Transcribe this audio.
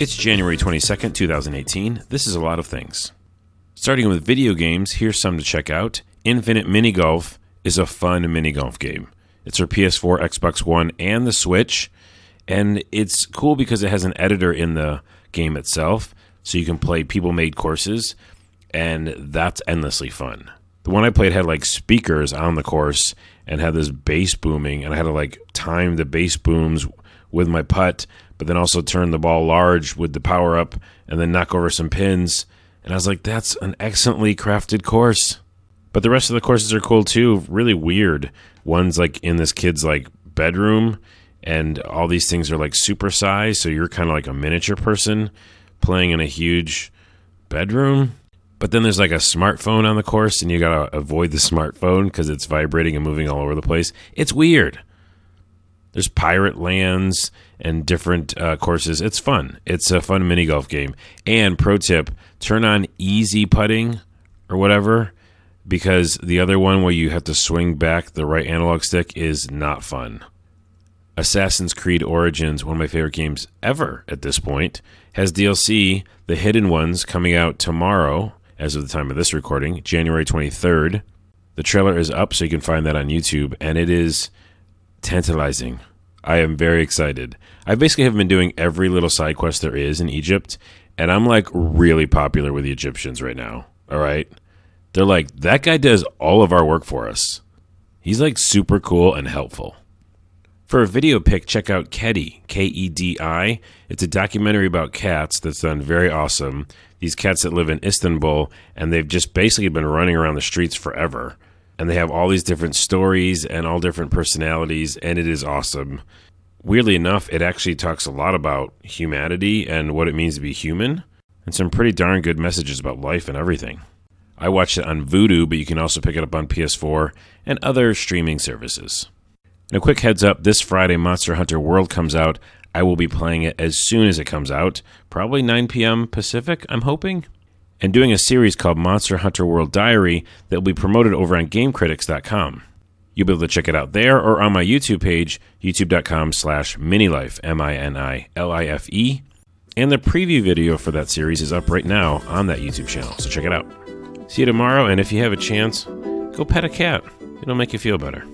It's January 22nd, 2018. This is a lot of things. Starting with video games, here's some to check out. Infinite Mini Golf is a fun mini golf game. It's for PS4, Xbox One, and the Switch. And it's cool because it has an editor in the game itself, so you can play people made courses, and that's endlessly fun. The one I played had like speakers on the course and had this bass booming, and I had to like time the bass booms with my putt, but then also turn the ball large with the power up and then knock over some pins. And I was like, that's an excellently crafted course. But the rest of the courses are cool too. Really weird. One's like in this kid's like bedroom, and all these things are like super size, so you're kind of like a miniature person playing in a huge bedroom. But then there's like a smartphone on the course, and you gotta avoid the smartphone because it's vibrating and moving all over the place. It's weird. There's pirate lands and different uh, courses. It's fun. It's a fun mini golf game. And pro tip: turn on easy putting or whatever, because the other one where you have to swing back the right analog stick is not fun. Assassin's Creed Origins, one of my favorite games ever at this point, has DLC, The Hidden Ones, coming out tomorrow, as of the time of this recording, January 23rd. The trailer is up, so you can find that on YouTube, and it is tantalizing. I am very excited. I basically have been doing every little side quest there is in Egypt, and I'm like really popular with the Egyptians right now. All right. They're like, that guy does all of our work for us. He's like super cool and helpful. For a video pick, check out Kedi, K E D I. It's a documentary about cats that's done very awesome. These cats that live in Istanbul, and they've just basically been running around the streets forever and they have all these different stories and all different personalities, and it is awesome. Weirdly enough, it actually talks a lot about humanity and what it means to be human, and some pretty darn good messages about life and everything. I watched it on Vudu, but you can also pick it up on PS4 and other streaming services. And a quick heads up this Friday, Monster Hunter World comes out. I will be playing it as soon as it comes out, probably 9 p.m. Pacific, I'm hoping and doing a series called Monster Hunter World Diary that will be promoted over on GameCritics.com. You'll be able to check it out there or on my YouTube page, youtube.com slash minilife, M-I-N-I-L-I-F-E. And the preview video for that series is up right now on that YouTube channel, so check it out. See you tomorrow, and if you have a chance, go pet a cat. It'll make you feel better.